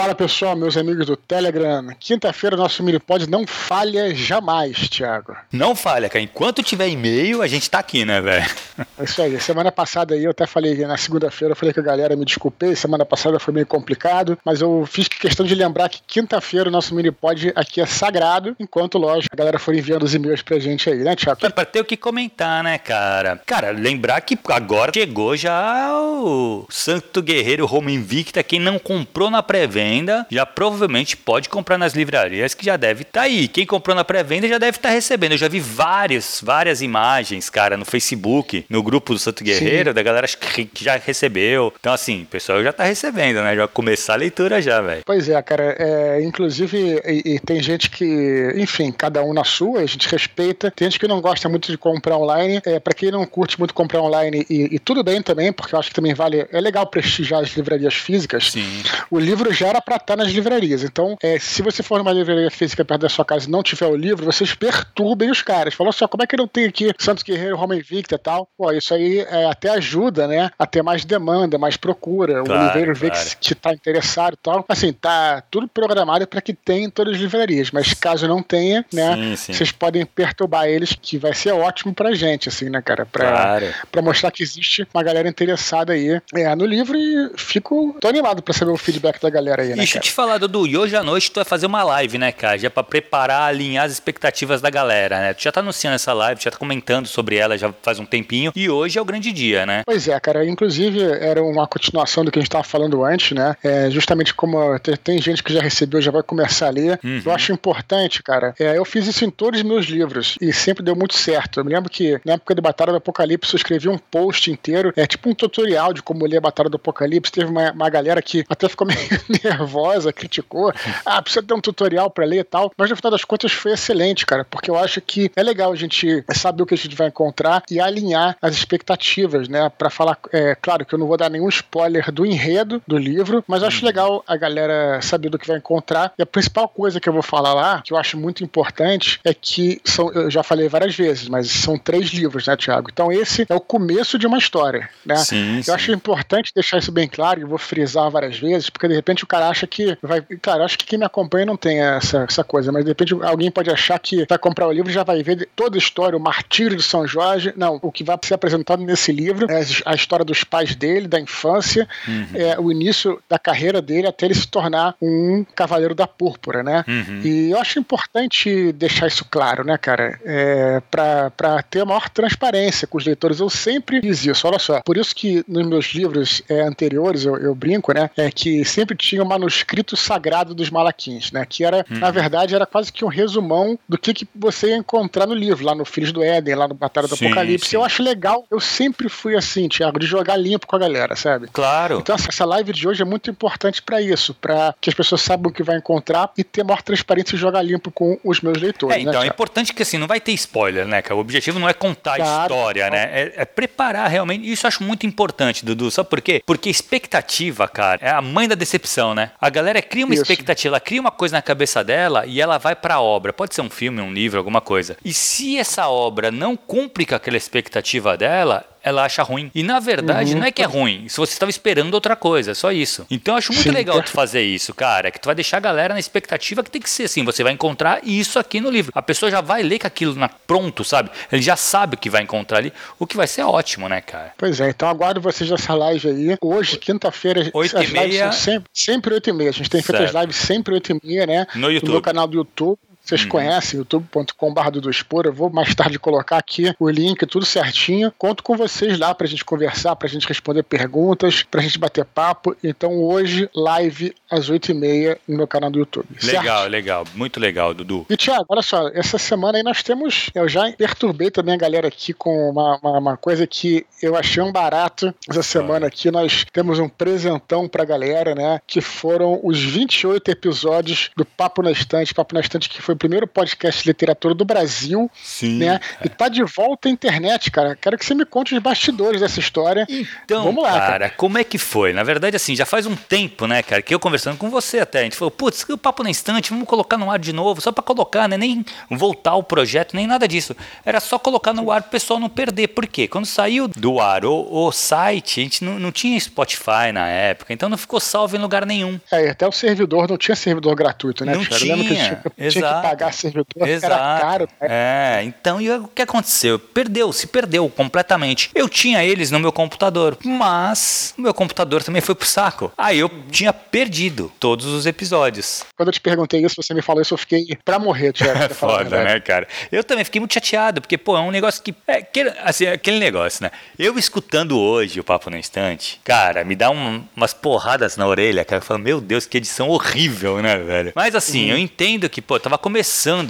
Fala pessoal, meus amigos do Telegram. Quinta-feira nosso Minipod não falha jamais, Thiago. Não falha, cara. Enquanto tiver e-mail, a gente tá aqui, né, velho? É isso aí. Semana passada aí eu até falei, na segunda-feira eu falei que a galera me desculpei, semana passada foi meio complicado, mas eu fiz questão de lembrar que quinta-feira o nosso Minipod aqui é sagrado, enquanto, lógico, a galera for enviando os e-mails pra gente aí, né, Thiago? É pra ter o que comentar, né, cara? Cara, lembrar que agora chegou já o Santo Guerreiro Home Invicta, quem não comprou na pré-venda, já provavelmente pode comprar nas livrarias, que já deve estar tá aí. Quem comprou na pré-venda já deve estar tá recebendo. Eu já vi várias, várias imagens, cara, no Facebook, no grupo do Santo Guerreiro, Sim. da galera que já recebeu. Então, assim, o pessoal já tá recebendo, né? Já começar a leitura já, velho. Pois é, cara. É, inclusive, e, e, tem gente que, enfim, cada um na sua, a gente respeita. Tem gente que não gosta muito de comprar online. É, para quem não curte muito comprar online, e, e, tudo bem também, porque eu acho que também vale. É legal prestigiar as livrarias físicas. Sim. O livro já era pra estar nas livrarias. Então, é, se você for numa livraria física perto da sua casa e não tiver o livro, vocês perturbem os caras. Falou só, como é que não tem aqui Santos Guerreiro, Roma Invicta e tal? Pô, isso aí é, até ajuda, né? A ter mais demanda, mais procura. Claro, o livreiro vê claro. que, que tá interessado e tal. Assim, tá tudo programado para que tenha em todas as livrarias. Mas caso não tenha, né? Sim, sim. Vocês podem perturbar eles, que vai ser ótimo pra gente, assim, né, cara? Pra, claro. pra mostrar que existe uma galera interessada aí é, no livro e fico. tô animado pra saber o feedback da galera aí, né? Deixa eu te falar, Dudu, e hoje à noite tu vai fazer uma live, né, cara? Já pra preparar, alinhar as expectativas da galera, né? Tu já tá anunciando essa live, já tá comentando sobre ela já faz um tempinho, e hoje é o grande dia, né? Pois é, cara. Inclusive, era uma continuação do que a gente tava falando antes, né? É, justamente como tem, tem gente que já recebeu, já vai começar a ler. Uhum. Eu acho importante, cara. É, eu fiz isso em todos os meus livros e sempre deu muito certo. Eu me lembro que na época de Batalha do Apocalipse eu escrevi um post inteiro, é tipo um tutorial de como ler a Batalha do Apocalipse. Teve uma, uma galera que até ficou meio nervosa, criticou. Ah, precisa ter um tutorial para ler e tal. Mas no final das contas foi excelente, cara, porque eu acho que é legal a gente saber o que a gente vai encontrar e alinhar as expectativas, né? Para falar, é claro que eu não vou dar nenhum spoiler do enredo do livro, mas eu acho uhum. legal a galera saber do que vai encontrar. E a principal coisa que eu vou falar lá, que eu acho muito importante, é que são, eu já falei várias vezes, mas são três livros, né, Tiago? Então esse é o começo de uma história, né? Sim, eu sim. acho importante deixar isso bem claro e vou frisar várias vezes, porque de repente o cara acha que vai. Cara, acho que quem me acompanha não tem essa, essa coisa, mas de repente alguém pode achar que vai comprar o livro e já vai ver toda a história, o martírio de São Jorge. Não, o que vai ser apresentado nesse livro é a história dos pais dele, da infância, uhum. é o início da carreira dele até ele se tornar um cavaleiro da púrpura, né? Uhum. E eu acho importante deixar isso claro, né, cara? É, para ter a maior transparência com os leitores. Eu sempre fiz isso, olha só. Por isso que nos meus livros é, anteriores, eu, eu, brinco, né? É que sempre tinha o manuscrito sagrado dos Malaquins, né? Que era, uhum. na verdade, era quase que um resumão do que, que você ia encontrar no livro, lá no Filhos do Éden, lá no Batalha do sim, Apocalipse. Sim. Eu acho legal, eu sempre fui assim, Thiago, de jogar limpo com a galera, sabe? Claro. Então essa live de hoje é muito importante para isso, para que as pessoas saibam o que vai encontrar e ter maior transparência e jogar limpo com os meus leitores. É, né, então né, é importante que assim, não vai ter spoiler, né, cara? O objetivo não é contar claro, a história, né? É, é, preparar realmente. Isso eu acho muito importante, Dudu. Sabe por quê? Porque expectativa, cara, é a mãe da decepção, né? A galera cria uma isso. expectativa, ela cria uma coisa na cabeça dela e ela vai pra obra. Pode ser um filme, um livro, alguma coisa. E se essa obra não cumpre com aquela expectativa dela, ela acha ruim. E na verdade, uhum. não é que é ruim, se você estava esperando outra coisa, é só isso. Então eu acho muito Sim. legal tu fazer isso, cara. É que tu vai deixar a galera na expectativa que tem que ser assim. Você vai encontrar isso aqui no livro. A pessoa já vai ler com aquilo na, pronto, sabe? Ele já sabe o que vai encontrar ali, o que vai ser ótimo, né, cara? Pois é, então aguardo vocês nessa live aí. Hoje, quinta-feira, as lives são sempre, sempre 8 e meia. A gente tem certo. feito as lives sempre 8 e meia, né? No YouTube. No meu canal do YouTube. Vocês uhum. conhecem, youtube.com.br do Expor. Eu vou mais tarde colocar aqui o link, tudo certinho. Conto com vocês lá pra gente conversar, pra gente responder perguntas, pra gente bater papo. Então hoje, live às 8h30 no meu canal do YouTube. Legal, certo? legal. Muito legal, Dudu. E Tiago, olha só, essa semana aí nós temos. Eu já perturbei também a galera aqui com uma, uma, uma coisa que eu achei um barato. Essa semana aqui nós temos um presentão pra galera, né? Que foram os 28 episódios do Papo na Estante. Papo na Estante que foi primeiro podcast de literatura do Brasil, Sim, né? É. E tá de volta à internet, cara. Quero que você me conte os bastidores dessa história. Então, Vamos lá, cara, cara, como é que foi? Na verdade, assim, já faz um tempo, né, cara, que eu conversando com você até, a gente falou, putz, o papo na instante, vamos colocar no ar de novo, só para colocar, né? Nem voltar o projeto, nem nada disso. Era só colocar no ar pro pessoal não perder. Por quê? Quando saiu do ar o, o site, a gente não, não tinha Spotify na época, então não ficou salvo em lugar nenhum. É, até o servidor não tinha servidor gratuito, né? Não tinha, que tinha, tinha que pagar servidor, Exato. era caro. Né? É, então e o que aconteceu? Perdeu, se perdeu completamente. Eu tinha eles no meu computador, mas o meu computador também foi pro saco. Aí eu tinha perdido todos os episódios. Quando eu te perguntei isso, você me falou isso, eu fiquei pra morrer, Tiago. É foda, né, cara? Eu também fiquei muito chateado, porque, pô, é um negócio que. É, assim, é aquele negócio, né? Eu escutando hoje o Papo no Instante, cara, me dá um, umas porradas na orelha, cara. Eu falo, meu Deus, que edição horrível, né, velho? Mas assim, uhum. eu entendo que, pô, tava começando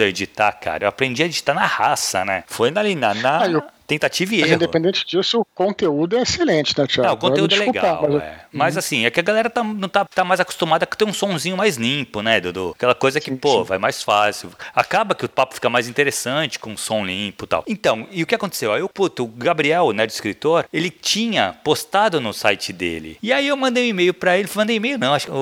a editar, cara. Eu aprendi a editar na raça, né? Foi ali na. na... Ah, eu tentativa e mas erro. Independente disso, o conteúdo é excelente, né, Thiago? Não, o conteúdo é legal, mas, é. mas uhum. assim, é que a galera tá, não tá, tá mais acostumada a ter um sonzinho mais limpo, né, Dudu? Aquela coisa que, sim, pô, sim. vai mais fácil. Acaba que o papo fica mais interessante com um som limpo e tal. Então, e o que aconteceu? Aí, o puto, o Gabriel, né, do escritor, ele tinha postado no site dele. E aí eu mandei um e-mail pra ele, mandei e-mail não, acho que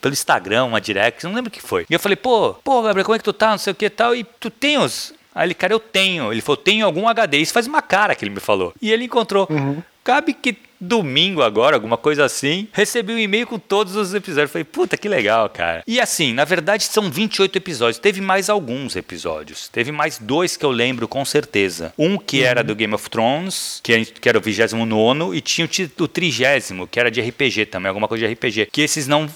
pelo Instagram, uma direct, não lembro o que foi. E eu falei, pô, pô, Gabriel, como é que tu tá, não sei o que e tal, e tu tem os Aí ele, cara, eu tenho. Ele falou, tenho algum HD. Isso faz uma cara que ele me falou. E ele encontrou. Uhum. Cabe que domingo agora, alguma coisa assim, recebi um e-mail com todos os episódios. Falei, puta, que legal, cara. E assim, na verdade são 28 episódios. Teve mais alguns episódios. Teve mais dois que eu lembro com certeza. Um que uhum. era do Game of Thrones, que, que era o 29 e tinha o, o trigésimo, que era de RPG também, alguma coisa de RPG. Que esses não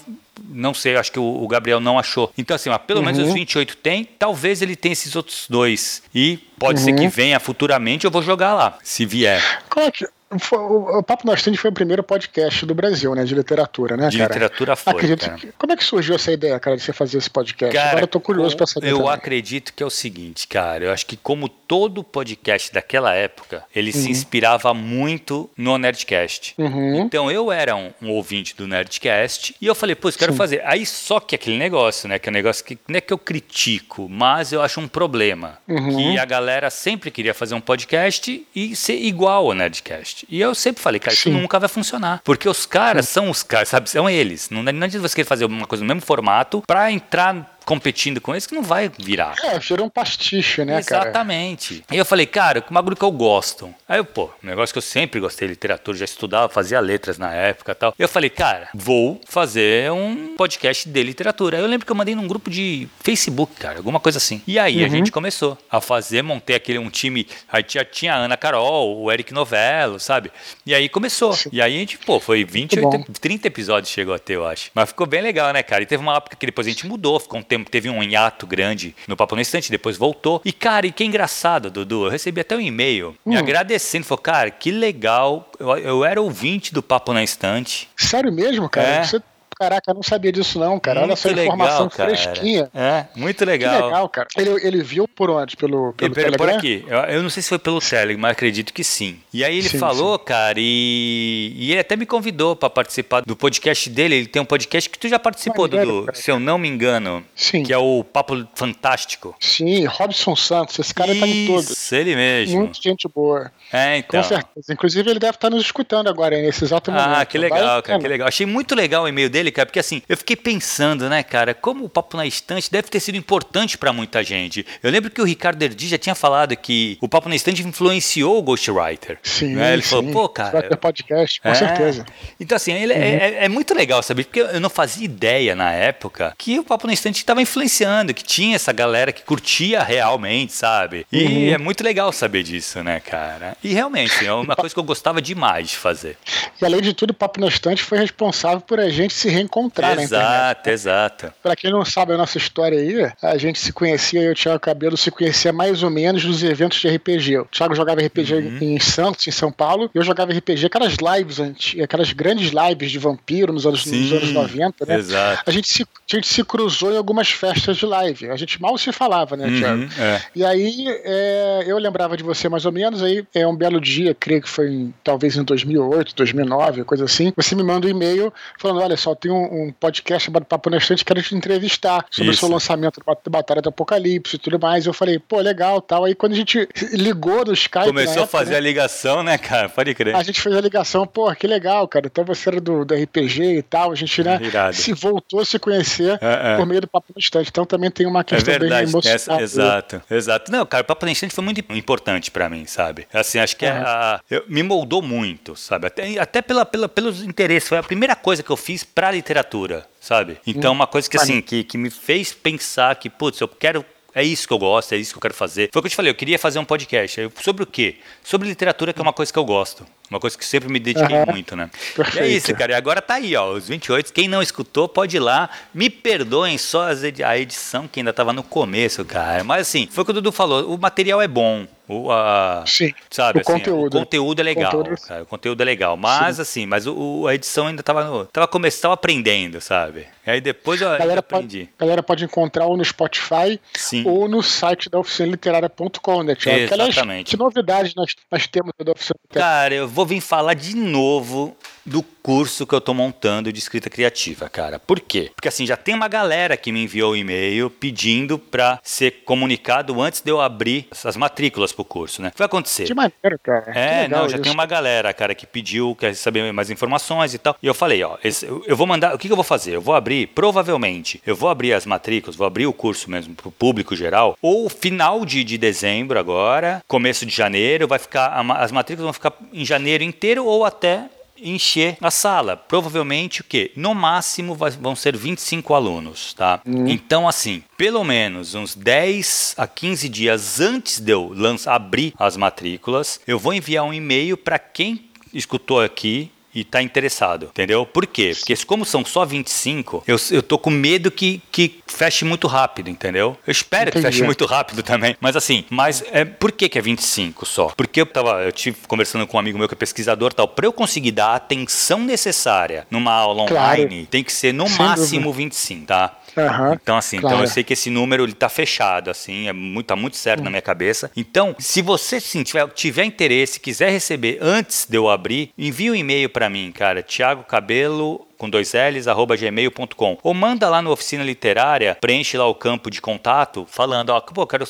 não sei, acho que o, Gabriel não achou. Então, assim, pelo uhum. menos os 28 tem, talvez ele tenha esses outros dois. E pode uhum. ser que uhum. venha futuramente, eu vou jogar lá, se vier. Qual é que, o, Papo Nostante foi o primeiro podcast do Brasil, né? De literatura, né, de cara? De literatura foi, acredito que, Como é que surgiu essa ideia, cara, de você fazer esse podcast? Cara, Agora eu tô curioso pra saber Eu também. acredito que é o seguinte, cara. Eu acho que como todo podcast daquela época, ele uhum. se inspirava muito no Nerdcast. Uhum. Então eu era um, um, ouvinte do Nerdcast e eu falei, pô, quero Sim. fazer. Aí só que aquele negócio, né? Que é um negócio que não é que eu critico, mas eu acho um problema. Uhum. Que a galera sempre queria fazer um podcast e ser igual ao Nerdcast. E eu sempre falei, cara, Sim. isso nunca vai funcionar. Porque os caras Sim. são os caras, sabe? São eles. Não, não adianta você querer fazer uma coisa no mesmo formato para entrar competindo com eles que não vai virar. É, virou um pastiche, né, Exatamente. cara? Exatamente. E eu falei, cara, um bagulho que eu gosto. Aí eu, pô, um negócio que eu sempre gostei de literatura, já estudava, fazia letras na época e tal. Eu falei, cara, vou fazer um podcast de literatura. Aí eu lembro que eu mandei num grupo de Facebook, cara, alguma coisa assim. E aí uhum. a gente começou a fazer, montei aquele um time, aí já tinha a Ana Carol, o Eric Novello, sabe? E aí começou. E aí a gente, pô, foi 28, 30 episódios chegou a ter, eu acho. Mas ficou bem legal, né, cara? E teve uma época que depois a gente mudou, ficou um tempo tempo teve um hiato grande no Papo no Instante, depois voltou. E, cara, e que engraçado, Dudu, eu recebi até um e-mail me hum. agradecendo. Falou, cara, que legal, eu, eu era ouvinte do Papo na Instante. Sério mesmo, cara? É. Você Caraca, eu não sabia disso não, cara. Muito Olha essa informação legal, fresquinha. É, muito legal. Que legal, cara. Ele, ele viu por onde? Pelo, pelo ele Telegram? por aqui. Eu, eu, não sei se foi pelo Telegram, mas acredito que sim. E aí ele sim, falou, sim. cara, e, e ele até me convidou para participar do podcast dele. Ele tem um podcast que tu já participou, Dudu, se eu não me engano. Sim. Que é o Papo Fantástico. Sim, Robson Santos. Esse cara Isso, tá em todos. Isso, ele mesmo. Muito gente boa. É, então. Com certeza. Inclusive, ele deve estar nos escutando agora, nesse exato ah, momento. Ah, que legal, cara, que legal. Achei muito legal o e-mail dele, cara, porque assim, eu fiquei pensando, né, cara, como o Papo na Estante deve ter sido importante para muita gente. Eu lembro que o Ricardo Erdi já tinha falado que o Papo na Estante influenciou o Ghostwriter. Sim, né? Ele sim. falou, pô, cara... Vai ter podcast, com é. certeza. Então, assim, ele é, uhum. é, é, muito legal saber, porque eu não fazia ideia na época que o Papo na Estante estava influenciando, que tinha essa galera que curtia realmente, sabe? E uhum. é muito legal saber disso, né, cara? E realmente, é uma coisa que eu gostava demais de fazer. E além de tudo, o Papo na Estante foi responsável por a gente se reencontrar, né? Exato, exato. Para quem não sabe a nossa história aí, a gente se conhecia, eu e o Thiago Cabelo se conhecia mais ou menos nos eventos de RPG. O Thiago jogava RPG uhum. em Santos, em São Paulo, eu jogava RPG, aquelas lives, aquelas grandes lives de vampiro nos anos, nos anos 90, né? Exato. A gente, se, a gente se cruzou em algumas festas de live. A gente mal se falava, né, uhum, Thiago? É. E aí é, eu lembrava de você mais ou menos, aí é um belo dia, creio que foi em, talvez em 2008, 2009, coisa assim. Você me manda um e-mail falando: olha só, tem um, um podcast chamado Papo na Estante, quero te entrevistar sobre Isso. o seu lançamento do Batalha do Apocalipse e tudo mais. Eu falei, pô, legal tal. Aí quando a gente ligou no Skype. Começou época, a fazer né? a ligação, né, cara? Pode crer. A gente fez a ligação, pô, que legal, cara. Então você era do, do RPG e tal. A gente, né, Irado. se voltou a se conhecer é, é. por meio do Papo na Estante. Então também tem uma questão é verdade, bem emocional. Essa, exato, exato. Não, cara, o Papo na Estante foi muito importante para mim, sabe? Assim, acho que uhum. a, eu, me moldou muito, sabe? Até, até pela, pela, pelos interesses. Foi a primeira coisa que eu fiz pra literatura, sabe? Então, hum, uma coisa que, assim, que, que me fez pensar que, putz, eu quero é isso que eu gosto, é isso que eu quero fazer. Foi o que eu te falei, eu queria fazer um podcast. Sobre o quê? Sobre literatura, que é uma coisa que eu gosto. Uma coisa que sempre me dediquei uhum. muito, né? Perfeito. E é isso, cara. E agora tá aí, ó. Os 28. Quem não escutou, pode ir lá. Me perdoem só a edição que ainda tava no começo, cara. Mas assim, foi o que o Dudu falou. O material é bom. O, a, Sim, sabe, o assim, conteúdo. O conteúdo é legal, conteúdo... cara. O conteúdo é legal. Mas, Sim. assim, mas o, a edição ainda tava, no, tava começando aprendendo, sabe? E aí depois eu, galera aprendi. Pode, galera pode encontrar ou no Spotify Sim. ou no site da oficinaliterária.com, né, Tiago? Exatamente. Que, novidades nós, nós temos da Oficina Literária? Cara, eu vou vir falar de novo do curso que eu estou montando de escrita criativa, cara. Por quê? Porque assim, já tem uma galera que me enviou um e-mail pedindo para ser comunicado antes de eu abrir as matrículas pro curso, né? O que vai acontecer? Que maneiro, cara. É, não, já isso. tem uma galera, cara, que pediu, quer saber mais informações e tal. E eu falei, ó, esse, eu vou mandar, o que, que eu vou fazer? Eu vou abrir, provavelmente, eu vou abrir as matrículas, vou abrir o curso mesmo pro público geral, ou final de, de dezembro agora, começo de janeiro, vai ficar, as matrículas vão ficar em janeiro inteiro ou até encher a sala. Provavelmente o quê? No máximo vai, vão ser 25 alunos, tá? Hum. Então, assim, pelo menos uns 10 a 15 dias antes de eu lançar, abrir as matrículas, eu vou enviar um e-mail para quem escutou aqui e tá interessado, entendeu? Por quê? Porque como são só 25, eu, eu tô com medo que, que feche muito rápido, entendeu? Eu espero Entendi. que feche muito rápido também, mas assim, mas é, por que que é 25 só? Porque eu tava, eu tive conversando com um amigo meu que é pesquisador tal, para eu conseguir dar a atenção necessária numa aula online, claro. tem que ser no Sem máximo dúvida. 25, tá? Uhum, então, assim, claro. então eu sei que esse número ele tá fechado, assim, é muito, tá muito certo uhum. na minha cabeça. Então, se você sim, tiver, tiver interesse, quiser receber antes de eu abrir, envie um e-mail para mim, cara, Thiago Cabelo com dois L's, arroba gmail.com. Ou manda lá no Oficina Literária, preenche lá o campo de contato, falando, ó, pô, quero,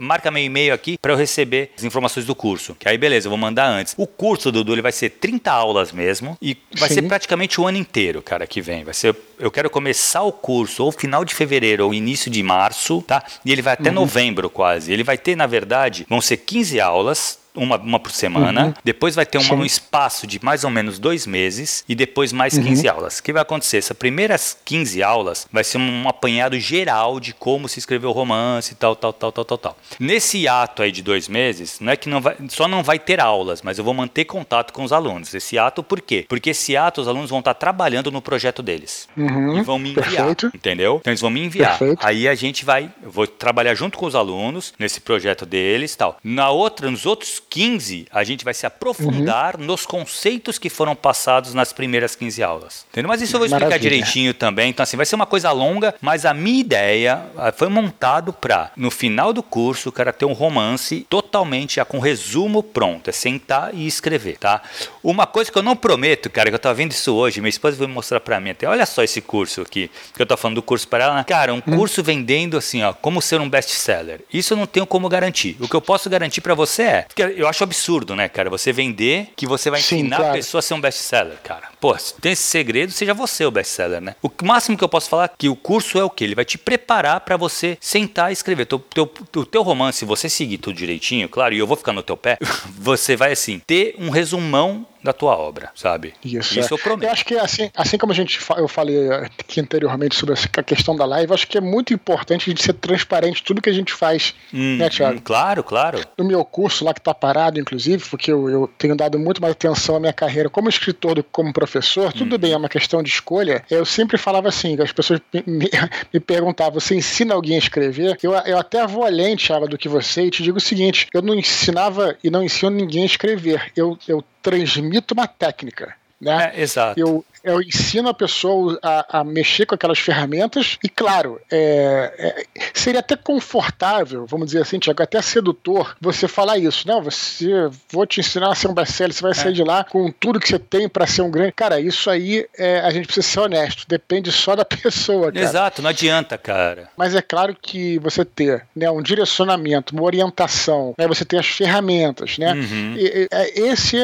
marca meu e-mail aqui para eu receber as informações do curso. Que aí, beleza, eu vou mandar antes. O curso, Dudu, ele vai ser 30 aulas mesmo e vai Sim. ser praticamente o ano inteiro, cara, que vem. Vai ser, eu quero começar o curso ou final de fevereiro ou início de março, tá? E ele vai até uhum. novembro quase. Ele vai ter, na verdade, vão ser 15 aulas, uma, uma por semana. Uhum. Depois vai ter uma, um espaço de mais ou menos dois meses e depois mais 15 uhum. aulas. O que vai acontecer? Essas primeiras 15 aulas vai ser um, um apanhado geral de como se escreveu o romance e tal, tal, tal, tal, tal, tal. Nesse ato aí de dois meses, não é que não vai, só não vai ter aulas, mas eu vou manter contato com os alunos. Esse ato, por quê? Porque esse ato os alunos vão estar trabalhando no projeto deles. Uhum. E vão me enviar. Perfeito. Entendeu? Então eles vão me enviar. Perfeito. Aí a gente vai, eu vou trabalhar junto com os alunos nesse projeto deles tal. Na outra, nos outros 15, a gente vai se aprofundar uhum. nos conceitos que foram passados nas primeiras 15 aulas. Entendeu? Mas isso eu vou explicar Maravilha. direitinho também. Então, assim, vai ser uma coisa longa, mas a minha ideia ah, foi montado para, no final do curso, o cara ter um romance totalmente já com resumo pronto. É sentar e escrever, tá? Uma coisa que eu não prometo, cara, que eu tava vendo isso hoje, minha esposa vai mostrar para mim até. Olha só esse curso aqui, que eu tô falando do curso para ela. Né? Cara, um hum. curso vendendo assim, ó, como ser um best-seller. Isso eu não tenho como garantir. O que eu posso garantir para você é, porque eu acho absurdo, né, cara? Você vender que você vai Sim, ensinar claro. a pessoa a ser um best-seller, cara. Pô, se tem esse segredo, seja você o best-seller, né? O máximo que eu posso falar é que o curso é o quê? Ele vai te preparar para você sentar e escrever. O teu, teu, teu romance, se você seguir tudo direitinho, claro, e eu vou ficar no teu pé, você vai, assim, ter um resumão da tua obra, sabe? Isso, Isso é. eu prometo. Eu acho que assim, assim como a gente eu falei aqui anteriormente sobre a questão da live, acho que é muito importante a gente ser transparente tudo que a gente faz, hum, né, Thiago? Hum, claro, claro. No meu curso lá que tá parado, inclusive, porque eu, eu tenho dado muito mais atenção à minha carreira como escritor do que como professor, tudo hum. bem, é uma questão de escolha. Eu sempre falava assim, as pessoas me, me perguntavam, você ensina alguém a escrever? Eu, eu até vou além, Thiago, do que você e te digo o seguinte, eu não ensinava e não ensino ninguém a escrever. Eu, eu transmito uma técnica. Né? É, exato. Eu, eu ensino a pessoa a, a mexer com aquelas ferramentas e, claro, é, é, seria até confortável, vamos dizer assim, Tiago, até sedutor você falar isso. Não, você vou te ensinar a ser um best-seller, você vai sair é. de lá com tudo que você tem para ser um grande. Cara, isso aí é, a gente precisa ser honesto, depende só da pessoa. Cara. Exato, não adianta, cara. Mas é claro que você ter né, um direcionamento, uma orientação, né, você ter as ferramentas, né? Uhum. E, e, esse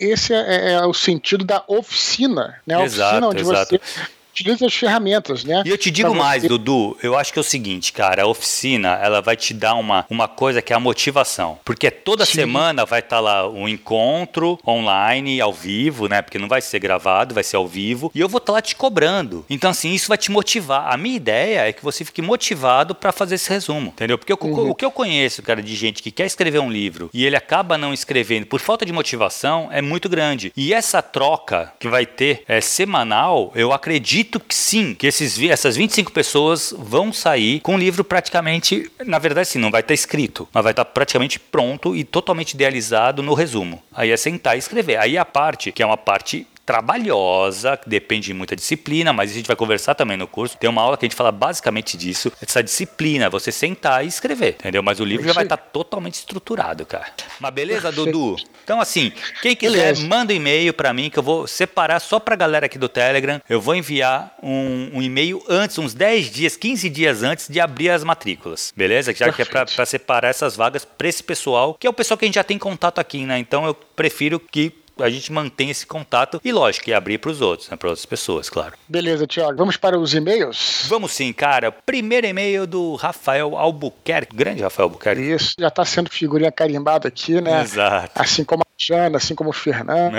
esse é, é, o sentido da oficina, né? Exato, oficina onde exato. você utiliza as ferramentas, né? E eu te digo mais, você... Dudu, eu acho que é o seguinte, cara, a oficina, ela vai te dar uma, uma coisa que é a motivação. Porque toda Sim. semana vai estar tá lá um encontro online, ao vivo, né? Porque não vai ser gravado, vai ser ao vivo. E eu vou estar tá lá te cobrando. Então, assim, isso vai te motivar. A minha ideia é que você fique motivado para fazer esse resumo, entendeu? Porque uhum. o, o que eu conheço, cara, de gente que quer escrever um livro e ele acaba não escrevendo por falta de motivação é muito grande. E essa troca que vai ter é, semanal, eu acredito acredito que sim, que esses, essas 25 pessoas vão sair com o livro praticamente, na verdade sim, não vai estar escrito, mas vai estar praticamente pronto e totalmente idealizado no resumo. Aí é sentar e escrever. Aí a parte, que é uma parte trabalhosa, depende de muita disciplina, mas a gente vai conversar também no curso. Tem uma aula que a gente fala basicamente disso, essa disciplina, você sentar e escrever, entendeu? Mas o livro já vai estar totalmente estruturado, cara. Mas beleza, Dudu? Então assim, quem quiser, beleza. manda um e-mail para mim que eu vou separar só pra galera aqui do Telegram. Eu vou enviar um, um e-mail antes, uns 10 dias, 15 dias antes de abrir as matrículas, beleza? Já Perfeito. que é para separar essas vagas para esse pessoal, que é o pessoal que a gente já tem contato aqui, né? Então eu prefiro que a gente mantém esse contato e, lógico, e abrir para os outros, né, para outras pessoas, claro. Beleza, Tiago. Vamos para os e-mails? Vamos sim, cara. Primeiro e-mail do Rafael Albuquerque, grande Rafael Albuquerque. Isso, já está sendo figurinha carimbada aqui, né? Exato. Assim como Jana, assim como o Fernando.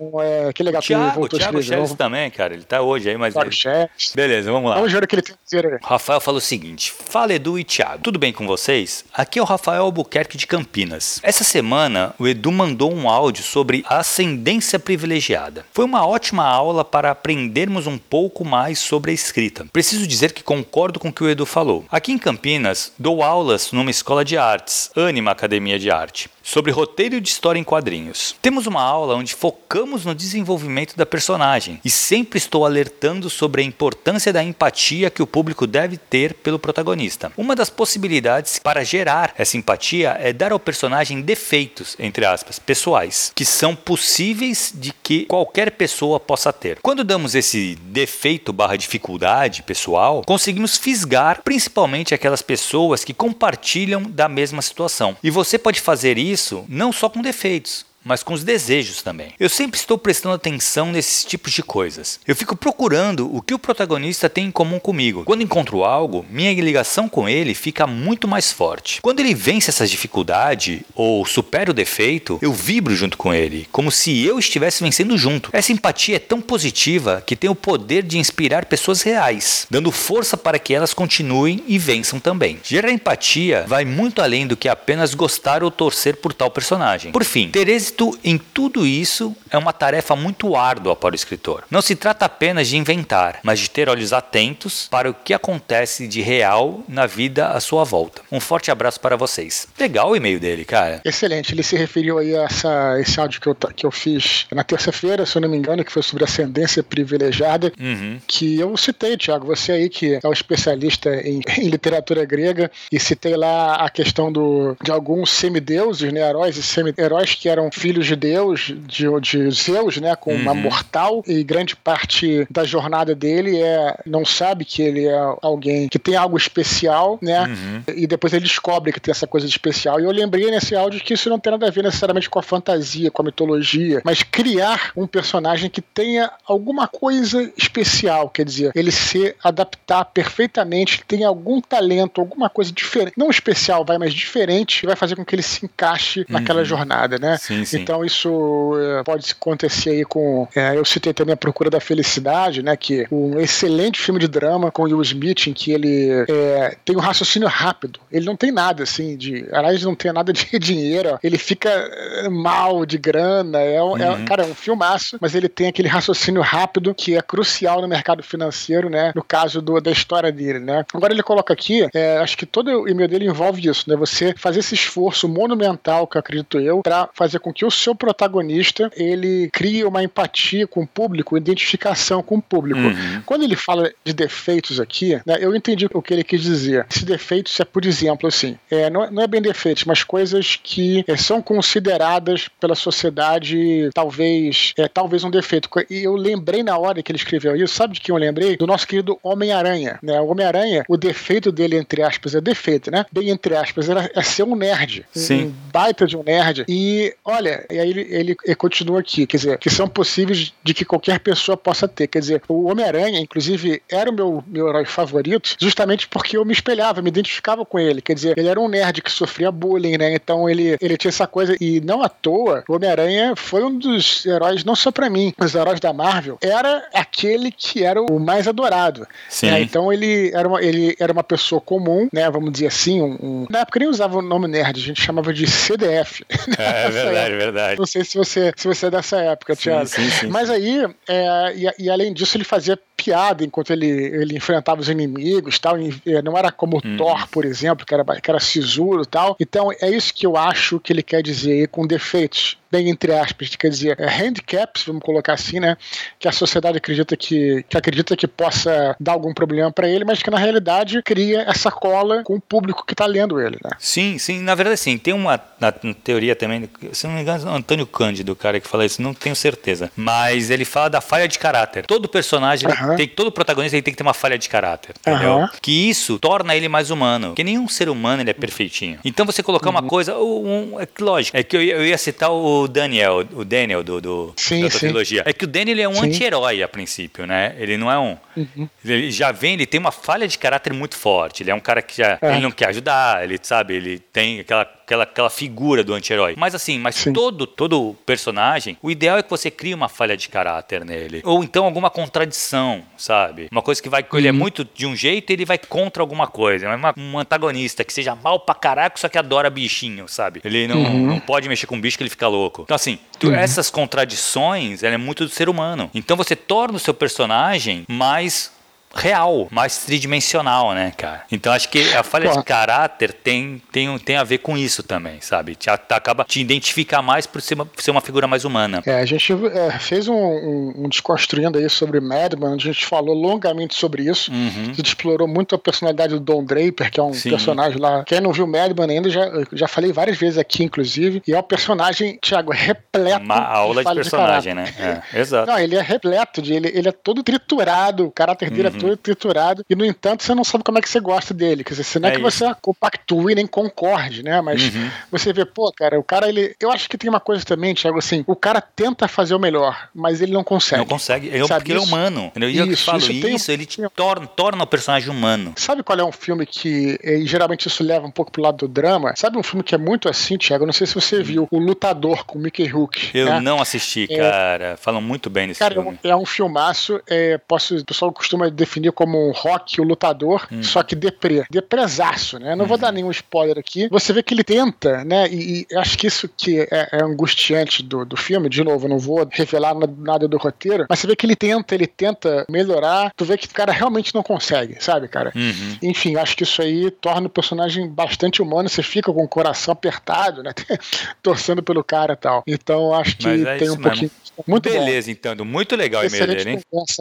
Uhum. É, que legal Thiago, que ele voltou Thiago a escrever. também, cara. Ele está hoje aí, mas... Thiago ele... Beleza, vamos lá. Vamos ver o que ele tem dizer aí. Rafael fala o seguinte. Fala Edu e Thiago. Tudo bem com vocês? Aqui é o Rafael Albuquerque de Campinas. Essa semana, o Edu mandou um áudio sobre a ascendência privilegiada. Foi uma ótima aula para aprendermos um pouco mais sobre a escrita. Preciso dizer que concordo com o que o Edu falou. Aqui em Campinas, dou aulas numa escola de artes, Anima Academia de Arte sobre roteiro de história em quadrinhos. Temos uma aula onde focamos no desenvolvimento da personagem e sempre estou alertando sobre a importância da empatia que o público deve ter pelo protagonista. Uma das possibilidades para gerar essa empatia é dar ao personagem defeitos, entre aspas, pessoais, que são possíveis de que qualquer pessoa possa ter. Quando damos esse defeito barra dificuldade pessoal, conseguimos fisgar principalmente aquelas pessoas que compartilham da mesma situação. E você pode fazer isso isso não só com defeitos, mas com os desejos também. Eu sempre estou prestando atenção nesses tipos de coisas. Eu fico procurando o que o protagonista tem em comum comigo. Quando encontro algo, minha ligação com ele fica muito mais forte. Quando ele vence essa dificuldade ou supera o defeito, eu vibro junto com ele, como se eu estivesse vencendo junto. Essa empatia é tão positiva que tem o poder de inspirar pessoas reais, dando força para que elas continuem e vençam também. Gerar empatia vai muito além do que apenas gostar ou torcer por tal personagem. Por fim, ter êxito êxito em tudo isso é uma tarefa muito árdua para o escritor. Não se trata apenas de inventar, mas de ter olhos atentos para o que acontece de real na vida à sua volta. Um forte abraço para vocês. Legal o e-mail dele, cara. Excelente. Ele se referiu aí a essa, esse áudio que eu, que eu fiz na terça-feira, se eu não me engano, que foi sobre ascendência privilegiada, uhum. que eu citei, Tiago, você aí que é um especialista em, em, literatura grega, e citei lá a questão do, de alguns semideuses, né, heróis e semi-heróis que eram filhos de Deus, de, de Zeus, né, com uhum. uma mortal, e grande parte da jornada dele é não sabe que ele é alguém que tem algo especial, né, uhum. e depois ele descobre que tem essa coisa de especial. E eu lembrei nesse áudio que isso não tem nada a ver necessariamente com a fantasia, com a mitologia, mas criar um personagem que tenha alguma coisa especial, quer dizer, ele se adaptar perfeitamente, tem algum talento, alguma coisa diferente, não especial, vai, mas diferente, que vai fazer com que ele se encaixe uhum. naquela jornada, né? Sim, sim. Então isso é, pode acontecer aí com. É, eu citei também a Procura da Felicidade, né? Que um excelente filme de drama com Will Smith, em que ele é, tem um raciocínio rápido. Ele não tem nada assim de. Aliás, não tem nada de dinheiro. Ele fica é, mal de grana. É, um, é uhum. é, cara, é um filmaço, mas ele tem aquele raciocínio rápido que é crucial no mercado financeiro, né? No caso do, da história dele, né? Agora ele coloca aqui, é, acho que todo o e-mail dele envolve isso, né? Você fazer esse esforço monumental, que eu acredito eu, para fazer com que que o seu protagonista ele cria uma empatia com o público, identificação com o público. Uhum. Quando ele fala de defeitos aqui, né, eu entendi o que ele quis dizer. Esse defeitos é, por exemplo, assim, é, não, não é bem defeitos, mas coisas que é, são consideradas pela sociedade talvez é, talvez um defeito. E eu lembrei na hora que ele escreveu isso, sabe de quem eu lembrei? Do nosso querido Homem-Aranha. Né? O Homem-Aranha, o defeito dele, entre aspas, é defeito, né? Bem entre aspas, era, é ser um nerd. Sim. Um baita de um nerd. E olha, e aí ele, ele, ele continua aqui, quer dizer, que são possíveis de que qualquer pessoa possa ter. Quer dizer, o Homem-Aranha, inclusive, era o meu, meu herói favorito, justamente porque eu me espelhava, me identificava com ele. Quer dizer, ele era um nerd que sofria bullying, né? Então ele, ele tinha essa coisa. E não à toa, o Homem-Aranha foi um dos heróis, não só para mim, os heróis da Marvel, era aquele que era o mais adorado. Sim. Né? Então ele era, uma, ele era uma pessoa comum, né? Vamos dizer assim. Um, um... Na época nem usava o nome nerd, a gente chamava de CDF. É, é verdade, verdade. Não sei se você, se você é dessa época, Thiago. Sim, sim, Mas aí, é, e, e além disso, ele fazia piada enquanto ele, ele enfrentava os inimigos tal. Eh, não era como hum. Thor, por exemplo, que era, que era sisudo e tal. Então é isso que eu acho que ele quer dizer com defeitos bem entre aspas, quer dizer, é handicaps, vamos colocar assim, né? Que a sociedade acredita que, que acredita que possa dar algum problema para ele, mas que na realidade cria essa cola com o público que está lendo ele, né? Sim, sim, na verdade sim. Tem uma na, teoria também, se não me engano, Antônio Cândido, o cara que fala isso, não tenho certeza, mas ele fala da falha de caráter. Todo personagem, uhum. tem, todo protagonista ele tem que ter uma falha de caráter, entendeu? Uhum. Que isso torna ele mais humano. Porque nenhum ser humano ele é perfeitinho. Então você colocar uhum. uma coisa, um, é lógico, é que eu, eu ia citar o Daniel, o Daniel do, do sim, da trilogia. É que o Daniel é um anti-herói a princípio, né? Ele não é um. Uhum. Ele já vem, ele tem uma falha de caráter muito forte. Ele é um cara que já. É. Ele não quer ajudar, ele sabe, ele tem aquela aquela, aquela figura do anti-herói. Mas assim, mas todo todo personagem, o ideal é que você crie uma falha de caráter nele. Ou então alguma contradição, sabe? Uma coisa que vai. Uhum. Ele é muito de um jeito e ele vai contra alguma coisa. Uma, um antagonista que seja mal pra caraca, só que adora bichinho, sabe? Ele não, uhum. não pode mexer com bicho que ele fica louco. Então, assim, tu, uhum. essas contradições, ela é muito do ser humano. Então você torna o seu personagem mais real, mais tridimensional, né, cara? Então acho que a falha de caráter tem, tem, tem a ver com isso também, sabe? Te, acaba te identificar mais por ser uma, ser uma figura mais humana. É, a gente é, fez um, um, um, desconstruindo aí sobre Madman, a gente falou longamente sobre isso. Uhum. A gente explorou muito a personalidade do Don Draper, que é um Sim. personagem lá. Quem não viu Madman ainda, já, já falei várias vezes aqui, inclusive. E é um personagem, Thiago, repleto. Uma aula de, de personagem, de né? É, exato. Não, ele é repleto de. Ele, ele é todo triturado, o caráter dele é uhum. é todo triturado, e no entanto você não sabe como é que você gosta dele. Quer dizer, você não é, é que isso. você compactue nem concorde, né? Mas uhum. você vê, pô, cara, o cara, ele. Eu acho que tem uma coisa também, Thiago, assim, o cara tenta fazer o melhor, mas ele não consegue. Não consegue, é porque ele é humano. Entendeu? E eu isso, falo isso, isso ele te torna, torna o personagem humano. Sabe qual é um filme que, e geralmente isso leva um pouco pro lado do drama? Sabe um filme que é muito assim, Thiago? Não sei se você viu, O Lutador, com Mickey Rook. Eu né? não assisti, é, cara. Falam muito bem desse cara, filme. É um filmaço, é, posso, o pessoal costuma definir como como um rock, o lutador, hum. só que deprê. Depresaço, né? Não vou dar nenhum spoiler aqui. Você vê que ele tenta, né? E, e acho que isso que é, é, angustiante do, do filme, de novo, não vou revelar nada do roteiro, mas você vê que ele tenta, ele tenta melhorar. Tu vê que o cara realmente não consegue, sabe, cara? Uhum. Enfim, acho que isso aí torna o personagem bastante humano. Você fica com o coração apertado, né? Torcendo pelo cara e tal. Então acho que é tem um pouquinho. Mesmo. Muito Beleza, bom. então. Muito legal e-mail dele, hein?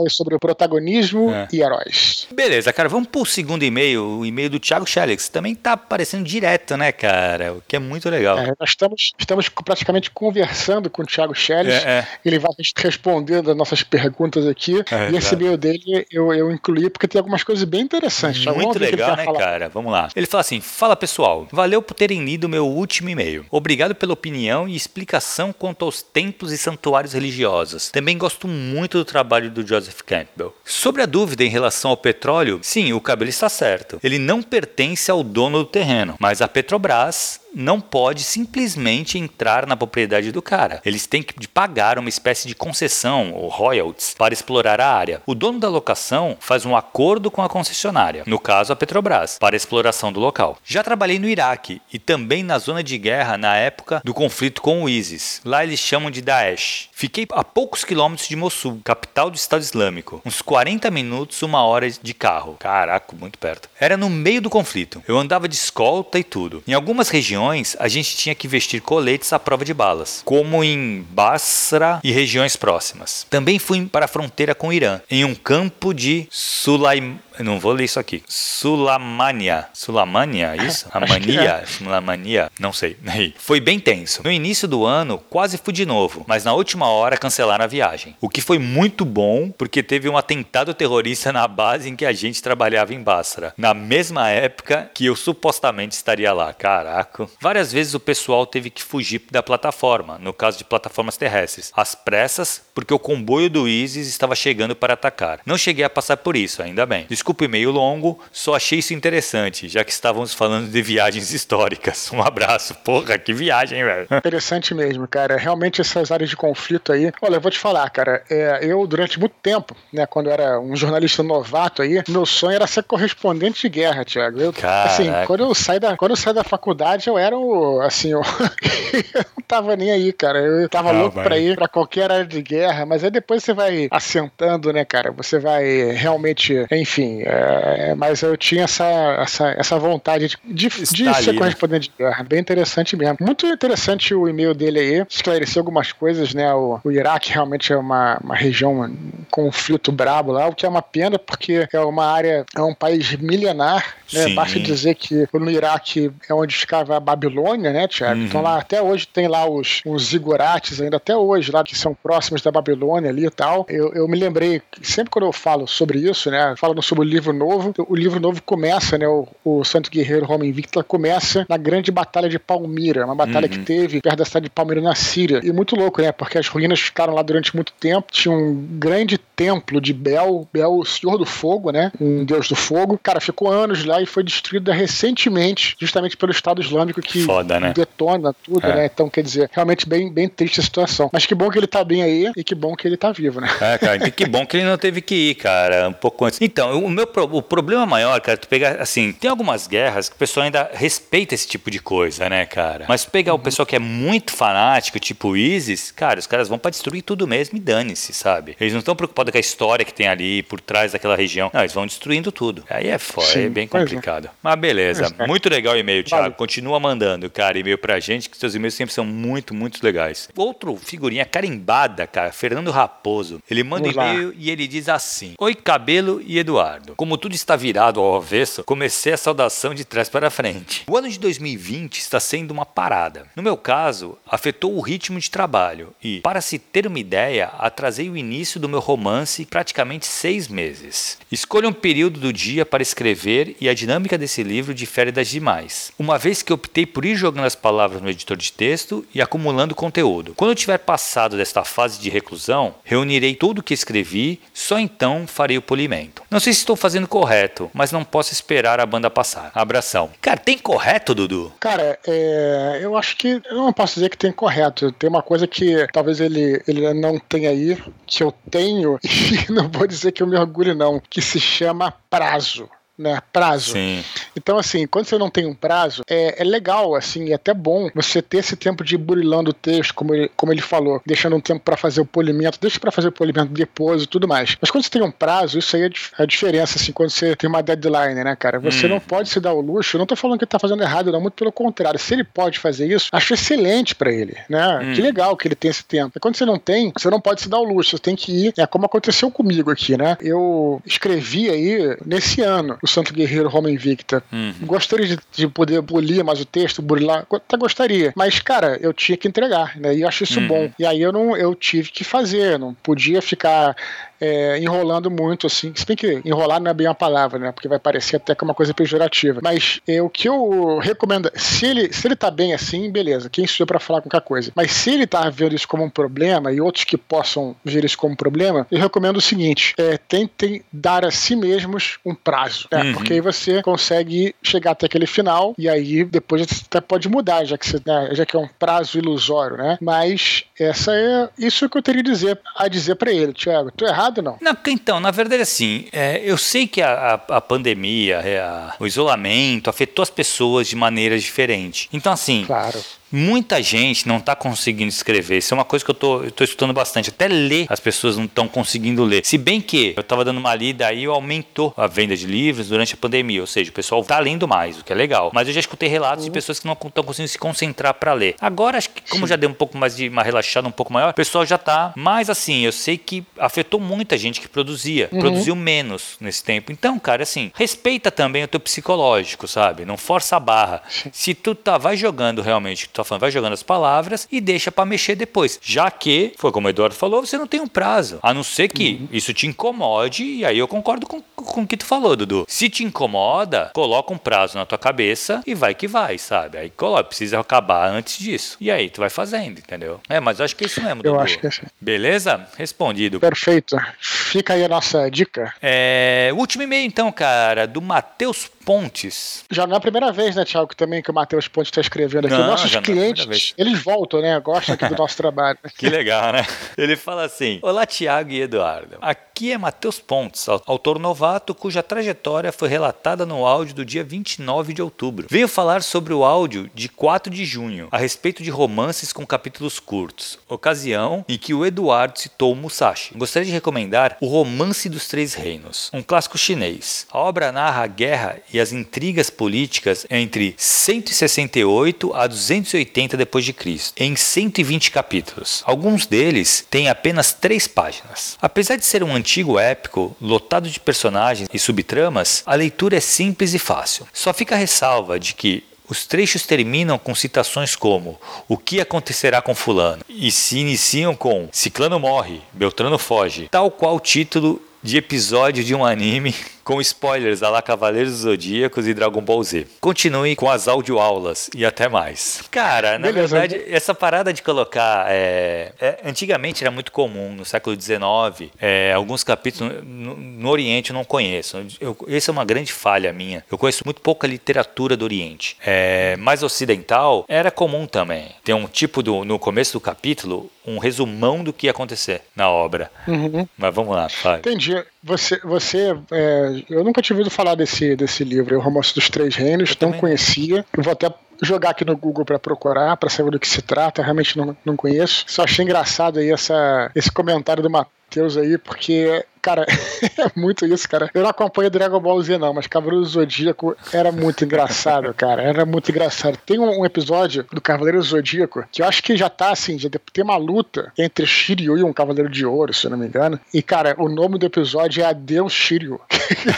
sobre o protagonismo é. e heróis. Beleza, cara. Vamos pro segundo e-mail, o e-mail do Thiago Shelix. Também tá aparecendo direto, né, cara? O que é muito legal. É, nós estamos, estamos praticamente conversando com o Thiago Shelix. É, é. Ele vai respondendo as nossas perguntas aqui. É, e esse e-mail dele eu, eu incluí porque tem algumas coisas bem interessantes. Muito legal, né, falar. cara? Vamos lá. Ele fala assim: Fala pessoal, valeu por terem lido meu último e-mail. Obrigado pela opinião e explicação quanto aos templos e santuários religiosos. Também gosto muito do trabalho do Joseph Campbell. Sobre a dúvida em relação ao petróleo, sim, o cabelo está certo. Ele não pertence ao dono do terreno, mas a Petrobras não pode simplesmente entrar na propriedade do cara. Eles têm que pagar uma espécie de concessão ou royalties para explorar a área. O dono da locação faz um acordo com a concessionária, no caso a Petrobras, para a exploração do local. Já trabalhei no Iraque e também na zona de guerra na época do conflito com o ISIS. Lá eles chamam de Daesh. Fiquei a poucos quilômetros de Mossul, capital do Estado Islâmico. Uns 40 minutos, uma hora de carro. Caraca, muito perto. Era no meio do conflito. Eu andava de escolta e tudo. Em algumas regiões regiões, a gente tinha que vestir coletes à prova de balas, como em Basra e regiões próximas. Também fui para a fronteira com o Irã, em um campo de Sulaim eu não vou ler isso aqui. Sulamania. Sulamania, isso? A mania? É. Sulamania? Não sei. Foi bem tenso. No início do ano, quase fui de novo, mas na última hora cancelaram a viagem. O que foi muito bom, porque teve um atentado terrorista na base em que a gente trabalhava em Basra. Na mesma época que eu supostamente estaria lá. Caraca. Várias vezes o pessoal teve que fugir da plataforma, no caso de plataformas terrestres. Às pressas, porque o comboio do ISIS estava chegando para atacar. Não cheguei a passar por isso, ainda bem. Desculpe meio longo, só achei isso interessante, já que estávamos falando de viagens históricas. Um abraço. Porra, que viagem, velho. Interessante mesmo, cara. Realmente essas áreas de conflito aí. Olha, eu vou te falar, cara. É, eu, durante muito tempo, né, quando eu era um jornalista novato aí, meu sonho era ser correspondente de guerra, Thiago. Eu, assim, quando eu saí da, quando eu saí da faculdade, eu era o, assim, eu, eu não tava nem aí, cara. Eu tava ah, louco vai. pra ir pra qualquer área de guerra, mas aí depois você vai assentando, né, cara? Você vai realmente, enfim, é, mas eu tinha essa, essa, essa vontade de, de, de ser né? correspondente de guerra. Bem interessante mesmo. Muito interessante o e-mail dele aí. Esclareceu algumas coisas, né? O, o Iraque realmente é uma, uma região, um conflito brabo lá, o que é uma pena, porque é uma área, é um país milenar. Né? Basta dizer que no Iraque é onde ficava a Babilônia, né, Tiago? Uhum. Então lá até hoje tem lá os, os zigurates, ainda até hoje, lá que são próximos da Babilônia ali e tal. Eu, eu me lembrei, sempre quando eu falo sobre isso, né? Falando sobre o livro novo. O livro novo começa, né? O, o Santo Guerreiro Roma Invicta começa na grande batalha de Palmira, uma batalha uhum. que teve perto da cidade de Palmira na Síria. E muito louco, né? Porque as ruínas ficaram lá durante muito tempo. Tinha um grande templo de Bel, Bel, o Senhor do Fogo, né? Um deus do fogo. Cara, ficou anos lá e foi destruída recentemente, justamente pelo Estado Islâmico que Foda, né? detona tudo, é. né? Então, quer dizer, realmente bem, bem triste a situação. Mas que bom que ele tá bem aí e que bom que ele tá vivo, né? É, cara, que bom que ele não teve que ir, cara, um pouco antes. Então, o meu o problema maior, cara, tu pegar, assim, tem algumas guerras que o pessoal ainda respeita esse tipo de coisa, né, cara? Mas pegar uhum. o pessoal que é muito fanático, tipo o ISIS, cara, os caras vão para destruir tudo mesmo e dane-se, sabe? Eles não estão preocupados com a história que tem ali por trás daquela região. Não, eles vão destruindo tudo. Aí é foda, é bem é. complicado. É. Mas beleza, é. muito legal o e-mail, Thiago. Vale. Continua mandando, cara, e-mail pra gente, que seus e-mails sempre são muito, muito legais. Outro figurinha carimbada, cara, Fernando Raposo. Ele manda e-mail e ele diz assim: Oi, Cabelo e Eduardo. Como tudo está virado ao avesso, comecei a saudação de trás para frente. O ano de 2020 está sendo uma parada. No meu caso, afetou o ritmo de trabalho e, para se ter uma ideia, atrasei o início do meu romance praticamente seis meses. Escolha um período do dia para escrever e a dinâmica desse livro difere das demais, uma vez que optei por ir jogando as palavras no editor de texto e acumulando conteúdo. Quando eu tiver passado desta fase de reclusão, reunirei tudo o que escrevi, só então farei o polimento. Não sei se estou fazendo correto, mas não posso esperar a banda passar. Abração. Cara, tem correto, Dudu? Cara, é, eu acho que eu não posso dizer que tem correto. Tem uma coisa que talvez ele, ele não tenha aí, que eu tenho, e não vou dizer que eu me orgulho, não, que se chama prazo né? Prazo. Sim. Então, assim, quando você não tem um prazo, é, é legal, assim, é até bom você ter esse tempo de burilando o texto, como ele, como ele falou, deixando um tempo para fazer o polimento, deixa para fazer o polimento depois e tudo mais. Mas quando você tem um prazo, isso aí é a diferença, assim, quando você tem uma deadline, né, cara? Você hum. não pode se dar o luxo, eu não tô falando que ele tá fazendo errado, não, muito pelo contrário. Se ele pode fazer isso, acho excelente para ele, né? Hum. Que legal que ele tem esse tempo. E quando você não tem, você não pode se dar o luxo, você tem que ir, é como aconteceu comigo aqui, né? Eu escrevi aí nesse ano o Santo Guerreiro Roma Invicta. Uhum. Gostaria de, de, poder polir mais o texto, burilar, até gostaria. Mas, cara, eu tinha que entregar, né? E eu acho isso uhum. bom. E aí eu não eu tive que fazer, não podia ficar é, enrolando muito, assim. Se bem que enrolar não é bem a palavra, né? Porque vai parecer até que é uma coisa pejorativa. Mas é, o que eu recomendo, se ele, se ele tá bem assim, beleza, quem sou eu pra falar qualquer coisa. Mas se ele tá vendo isso como um problema e outros que possam ver isso como um problema, eu recomendo o seguinte: é, tentem dar a si mesmos um prazo, né? Uhum. Porque aí você consegue chegar até aquele final e aí depois você até pode mudar, já que, você, né, já que é um prazo ilusório, né? Mas essa é isso que eu teria a dizer, a dizer para ele, Tiago. Tô errado errado, não? Não, então, na verdade, assim, é, eu sei que a, a, a pandemia, é, a, o isolamento afetou as pessoas de maneiras diferentes. Então, assim, claro muita gente não está conseguindo escrever. Isso é uma coisa que eu tô escutando bastante. Até ler, as pessoas não estão conseguindo ler. Se bem que eu estava dando uma lida aí, aumentou a venda de livros durante a pandemia. Ou seja, o pessoal está lendo mais, o que é legal. Mas eu já escutei relatos uhum. de pessoas que não estão conseguindo se concentrar para ler. Agora, acho que como já deu um pouco mais de uma relaxada um pouco maior, o pessoal já está mais assim. Eu sei que afetou muita gente que produzia, uhum. produziu menos nesse tempo. Então, cara, assim, respeita também o teu psicológico, sabe? Não força a barra. Se tu tá, vai jogando realmente, tu tá falando, vai jogando as palavras e deixa para mexer depois. Já que, foi como o Eduardo falou, você não tem um prazo. A não ser que uhum. isso te incomode, e aí eu concordo com, com o que tu falou, Dudu. Se te incomoda, coloca um prazo na tua cabeça e vai que vai, sabe? Aí coloca, precisa acabar antes disso. E aí tu vai fazendo, entendeu? É, mas acho que é isso mesmo, Dudu. Eu acho que é assim. Beleza? Respondido. Perfeito. Fica aí a nossa dica. É, último e-mail então, cara, do Matheus Pontes. Já não é a primeira vez, né, Thiago, também que o Matheus Pontes está escrevendo aqui. Não, Nossos é clientes, é eles voltam, né? Gostam aqui do nosso trabalho. Que legal, né? Ele fala assim: Olá, Thiago e Eduardo. Aqui é Matheus Pontes, autor novato cuja trajetória foi relatada no áudio do dia 29 de outubro. Venho falar sobre o áudio de 4 de junho, a respeito de romances com capítulos curtos, ocasião em que o Eduardo citou Musashi. Gostaria de recomendar O Romance dos Três Reinos, um clássico chinês. A obra narra a guerra e as intrigas políticas entre 168 a 280 depois de Cristo, em 120 capítulos. Alguns deles têm apenas três páginas. Apesar de ser um antigo épico lotado de personagens e subtramas, a leitura é simples e fácil. Só fica a ressalva de que os trechos terminam com citações como o que acontecerá com fulano e se iniciam com Ciclano morre, Beltrano foge, tal qual o título de episódio de um anime com spoilers a lá Cavaleiros Zodíacos e Dragon Ball Z. Continue com as audioaulas e até mais. Cara, na Beleza. verdade, essa parada de colocar. É, é, antigamente era muito comum, no século XIX, é, alguns capítulos. No, no, Oriente eu não conheço. Eu, essa é uma grande falha minha. Eu conheço muito pouca literatura do Oriente. É, mais ocidental era comum também. Tem um tipo do, no começo do capítulo, um resumão do que ia acontecer na obra. Uhum. Mas vamos lá, Fábio. Entendi. Você, você é, eu nunca tinha ouvido falar desse, desse livro, O Romance dos Três Reinos, eu não conhecia. Eu vou até jogar aqui no Google para procurar, para saber do que se trata, realmente não, não conheço. Só achei engraçado aí essa, esse comentário do Matheus aí, porque Cara, é muito isso, cara. Eu não acompanho Dragon Ball Z, não, mas Cavaleiro do Zodíaco era muito engraçado, cara. Era muito engraçado. Tem um, episódio do Cavaleiro Zodíaco que eu acho que já tá assim, já tem uma luta entre Shiryu e um Cavaleiro de Ouro, se eu não me engano. E, cara, o nome do episódio é Adeus Shiryu.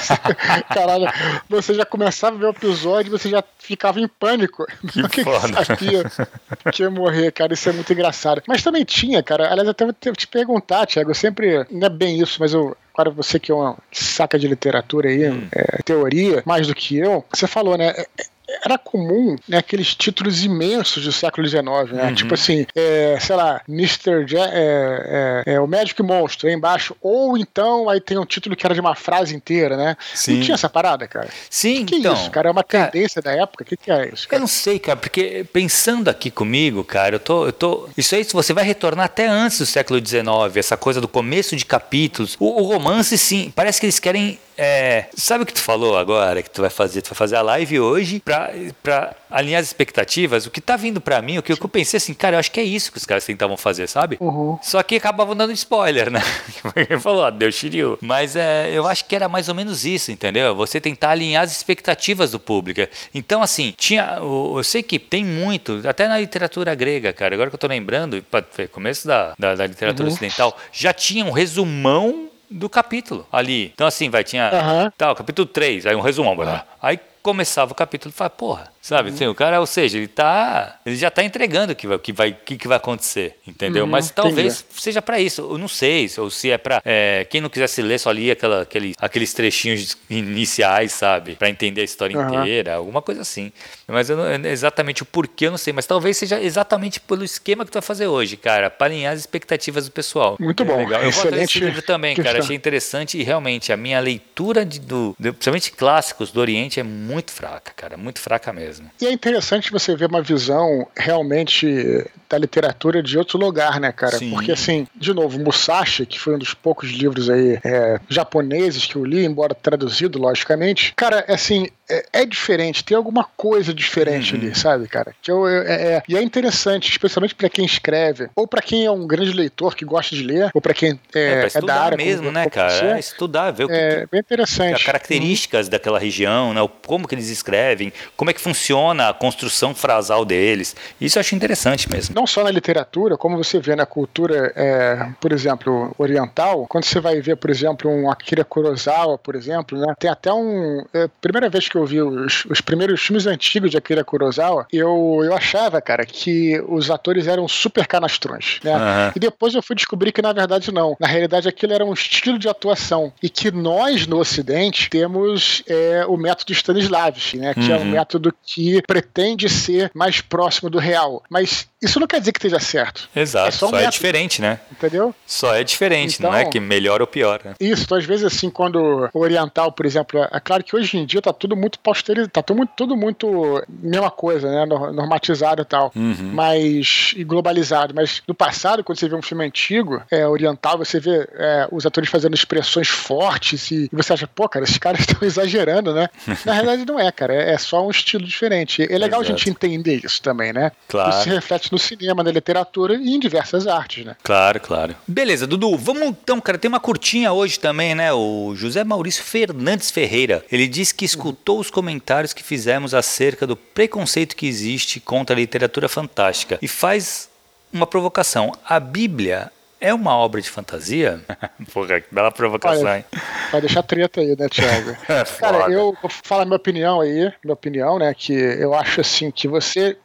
Caralho, você já começava a ver o episódio e você já ficava em pânico. Que Porque foda. sabia que ia morrer, cara. Isso é muito engraçado. Mas também tinha, cara. Aliás, até vou te perguntar, Thiago. Eu sempre. Não é bem isso, mas eu Agora, você que é uma saca de literatura aí, hum. é, teoria, mais do que eu, você falou, né? É, era comum né, aqueles títulos imensos do século XIX, né? Uhum. Tipo assim, é, sei lá, Mr. Ja é, é, é, o Médico e Monstro, aí embaixo. Ou então aí tem um título que era de uma frase inteira, né? Sim. Não tinha essa parada, cara? Sim, que, que então. é isso, cara? É uma tendência cara, da época? O que, que é isso? Cara? Eu não sei, cara, porque pensando aqui comigo, cara, eu tô, eu tô. Isso aí, se você vai retornar até antes do século XIX, essa coisa do começo de capítulos. O, o romance, sim, parece que eles querem é, sabe o que tu falou agora que tu vai fazer? Tu vai fazer a live hoje pra, pra alinhar as expectativas. O que tá vindo pra mim, o que eu pensei assim, cara, eu acho que é isso que os caras tentavam fazer, sabe? Uhum. Só que acabavam dando spoiler, né? Ele falou, ah, deu Shiryu. Mas é, eu acho que era mais ou menos isso, entendeu? Você tentar alinhar as expectativas do público. Então, assim, tinha. Eu sei que tem muito, até na literatura grega, cara, agora que eu tô lembrando, começo da, da, da literatura uhum. ocidental, já tinha um resumão do capítulo ali. Então, assim, vai, tinha. Uhum. Tal, capítulo 3, aí um resumão. Uhum. Aí começava o capítulo e falava, porra, sabe? Uhum. Assim, o cara, ou seja, ele tá. Ele já tá entregando o que vai, que vai, que, que vai acontecer, entendeu? Uhum, Mas talvez entendi. seja para isso. Eu não sei, ou se é para é, quem não quisesse ler, só lia aquela, aquele, aqueles trechinhos iniciais, sabe? para entender a história uhum. inteira, alguma coisa assim. Mas eu não, exatamente o porquê eu não sei. Mas talvez seja exatamente pelo esquema que tu vai fazer hoje, cara, para alinhar as expectativas do pessoal. Muito é bom. Legal. Eu vou esse livro também, cara. Achei interessante e realmente a minha leitura de, do, de, principalmente clássicos do Oriente é muito fraca, cara, muito fraca mesmo. E é interessante você ver uma visão realmente da literatura de outro lugar, né, cara? Sim. Porque, assim, de novo, Musashi, que foi um dos poucos livros aí é, japoneses que eu li, embora traduzido, logicamente, cara, assim, é, é, diferente, tem alguma coisa diferente uhum. ali, sabe, cara? Que eu, é, é, e é interessante, especialmente para quem escreve, ou para quem é um grande leitor que gosta de ler, ou para quem é, é, é da área mesmo, né, cara? É estudar, ver o que, é bem interessante. As características uhum. daquela região, né? Como que eles escrevem, como é que funciona a construção frasal deles. Isso eu acho interessante mesmo. Não só na literatura, como você vê na cultura, é, por exemplo, oriental, quando você vai ver, por exemplo, um Akira Kurosawa, por exemplo, né? Tem até um. Primeira vez que eu vi os, os primeiros filmes antigos de Akira Kurosawa, eu, eu achava, cara, que os atores eram super canastrões, né? Uhum. E depois eu fui descobrir que, na verdade, não. Na realidade, aquilo era um estilo de atuação. E que nós, no Ocidente, temos é, o método Stanislavski, né? Que uhum. é um uhum. método que pretende ser mais próximo do real. Mas isso não quer dizer que esteja certo. Exato, é só, um só é diferente, né? Entendeu? Só é diferente, então, não é então que melhor ou pior. Né? Isso, então, às vezes assim, quando o oriental, por exemplo, é claro que hoje em dia tá tudo muito posterizado, tá tudo muito, tudo muito mesma coisa, né? Normatizado e tal, uhum. mas e globalizado. Mas no passado, quando você vê um filme antigo, é, oriental, você vê é, os atores fazendo expressões fortes e, e, você acha, pô, cara, esses caras estão exagerando, né? Na realidade não é, cara, é, é só um estilo diferente. É legal Exato. a gente entender isso também, né? Claro. Isso se reflete no cinema, na literatura e em diversas artes, né? Claro, claro. Beleza, Dudu, vamos então, cara, tem uma curtinha hoje também, né? O José Maurício Fernandes Ferreira. Ele disse que escutou os comentários que fizemos acerca do preconceito que existe contra a literatura fantástica e faz uma provocação. A Bíblia é uma obra de fantasia? Porra, que bela provocação, Olha, hein? Vai deixar treta aí, né, Thiago? é Cara, eu vou falar minha opinião aí, minha opinião, né, que eu acho assim que você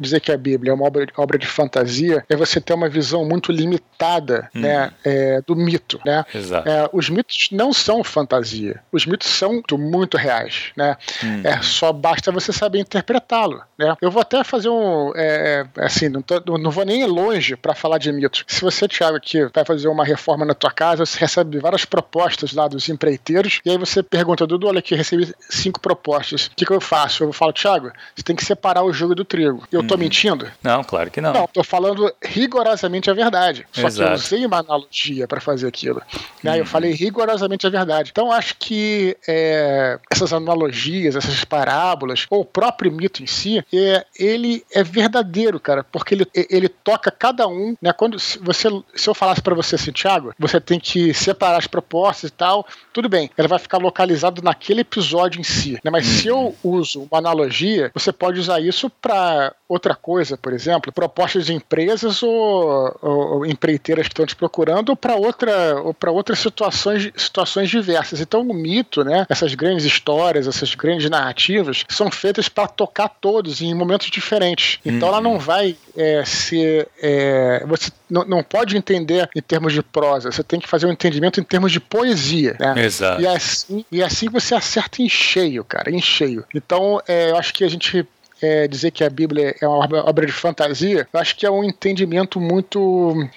dizer que a Bíblia é uma obra, obra de fantasia é você ter uma visão muito limitada hum. né, é, do mito. Né? É, os mitos não são fantasia. Os mitos são muito reais. Né? Hum. É, só basta você saber interpretá-lo. Né? Eu vou até fazer um. É, é assim, não, tô, não vou nem longe para falar de mitos. Se você, Thiago, que vai fazer uma reforma na tua casa, você recebe várias propostas lá dos empreiteiros, e aí você pergunta, Dudu, olha aqui, recebi cinco propostas. O que, que eu faço? Eu falo, Thiago, você tem que separar o jogo do trigo. Eu tô uhum. mentindo? Não, claro que não. Não, tô falando rigorosamente a verdade. Só Exato. que eu usei uma analogia para fazer aquilo. Né? Uhum. Eu falei rigorosamente a verdade. Então acho que é, essas analogias, essas parábolas, ou o próprio mito em si, é, ele é verdadeiro, cara, porque ele, ele toca cada um, né? Quando você, se eu falasse para você assim, Thiago, você tem que separar as propostas e tal, tudo bem, ela vai ficar localizado naquele episódio em si, né? Mas uhum. se eu uso uma analogia, você pode usar isso para outra coisa, por exemplo, propostas de empresas ou, ou empreiteiras que estão te procurando ou para outra ou para outras situações situações diversas. Então o mito, né, essas grandes histórias, essas grandes narrativas são feitas para tocar todos em momentos diferentes. Então uhum. ela não uhum. vai é, ser é, você não, não pode entender em termos de prosa, você tem que fazer um entendimento em termos de poesia, né? Exato. E assim, e assim você acerta em cheio, cara, em cheio. Então, é, eu acho que a gente é, dizer que a Bíblia é uma obra de fantasia, eu acho que é um entendimento muito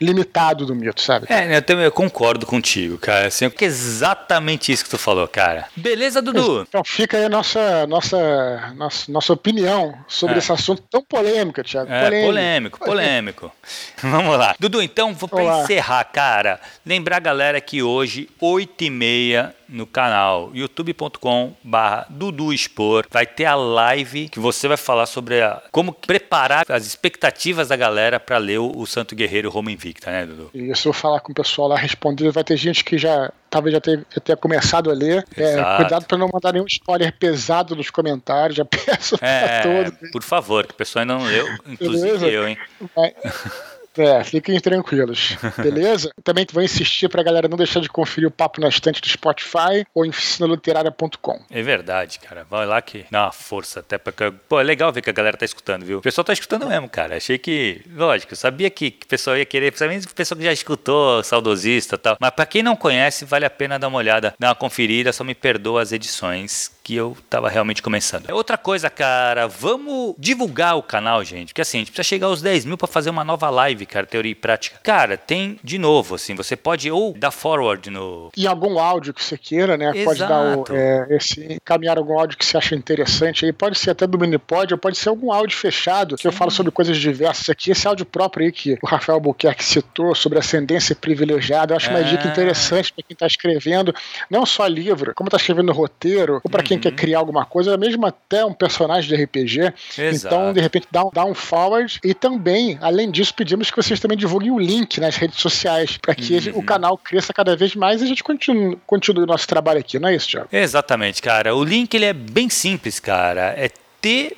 limitado do mito, sabe? É, eu, também, concordo contigo, cara. Assim, é exatamente isso que tu falou, cara. Beleza, Dudu? Então fica aí a nossa, nossa, nossa, nossa opinião sobre é. esse assunto tão polêmico, Thiago. É, polêmico, polêmico. polêmico. Vamos lá. Dudu, então, vou pra encerrar, cara, lembrar a galera que hoje, 8h30 no canal youtube.com barra Dudu Expor. Vai ter a live que você vai falar sobre a, como preparar as expectativas da galera para ler o, o, Santo Guerreiro Roma Invicta, né, Dudu? Isso, eu vou falar com o pessoal lá respondendo. Vai ter gente que já talvez já tenha, já tenha começado a ler. É, cuidado para não mandar nenhum spoiler pesado nos comentários. Já peço é, todos. Por favor, que o pessoal ainda não leu, inclusive Beleza? eu, hein? Vai. É, fiquem tranquilos, beleza? Também vou insistir pra galera não deixar de conferir o Papo na Estante do Spotify ou em oficinaliterária.com. É verdade, cara. Vai lá que dá uma força até pra... Pô, é legal ver que a galera tá escutando, viu? O pessoal tá escutando mesmo, cara. Achei que... Lógico, eu sabia que o pessoal ia querer, principalmente o pessoal que já escutou, saudosista e tal. Mas pra quem não conhece, vale a pena dar uma olhada, dar uma conferida. Só me perdoa as edições que eu tava realmente começando. Outra coisa, cara, vamos divulgar o canal, gente. Porque assim, a gente precisa chegar aos 10 mil pra fazer uma nova live cara, teoria e prática. Cara, tem de novo, assim, você pode ou dar forward no. Em algum áudio que você queira, né? Exato. Pode dar o, é, esse, encaminhar algum áudio que você acha interessante aí. Pode ser até do Minipod, ou pode ser algum áudio fechado, que Sim. eu falo sobre coisas diversas aqui. Esse áudio próprio aí que o Rafael Buquerque citou sobre ascendência privilegiada, eu acho é. uma dica interessante para quem está escrevendo, não só livro, como está escrevendo roteiro, ou para quem quem quer criar alguma coisa, mesmo até um personagem de RPG. Exato. Então, de repente, dá um, dá um forward. E também, além disso, pedimos que vocês também divulguem o link nas redes sociais para que uhum. o canal cresça cada vez mais e a gente continue, continue o nosso trabalho aqui, não é isso, Thiago? Exatamente, cara. O link ele é bem simples, cara. É T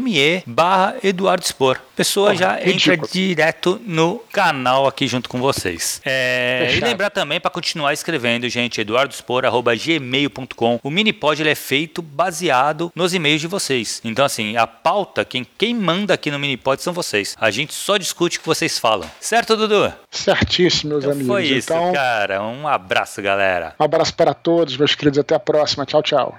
me barra Eduardo Spor. Pessoa oh, já ridículo. entra direto no canal aqui junto com vocês. É, e lembrar também para continuar escrevendo, gente, eduardospor.gmail.com. O Minipod ele é feito baseado nos e-mails de vocês. Então, assim, a pauta, quem, quem manda aqui no Minipod são vocês. A gente só discute o que vocês falam. Certo, Dudu? Certíssimo, meus então amigos. Foi isso, então, cara. Um abraço, galera. Um abraço para todos, meus queridos. Até a próxima. Tchau, tchau.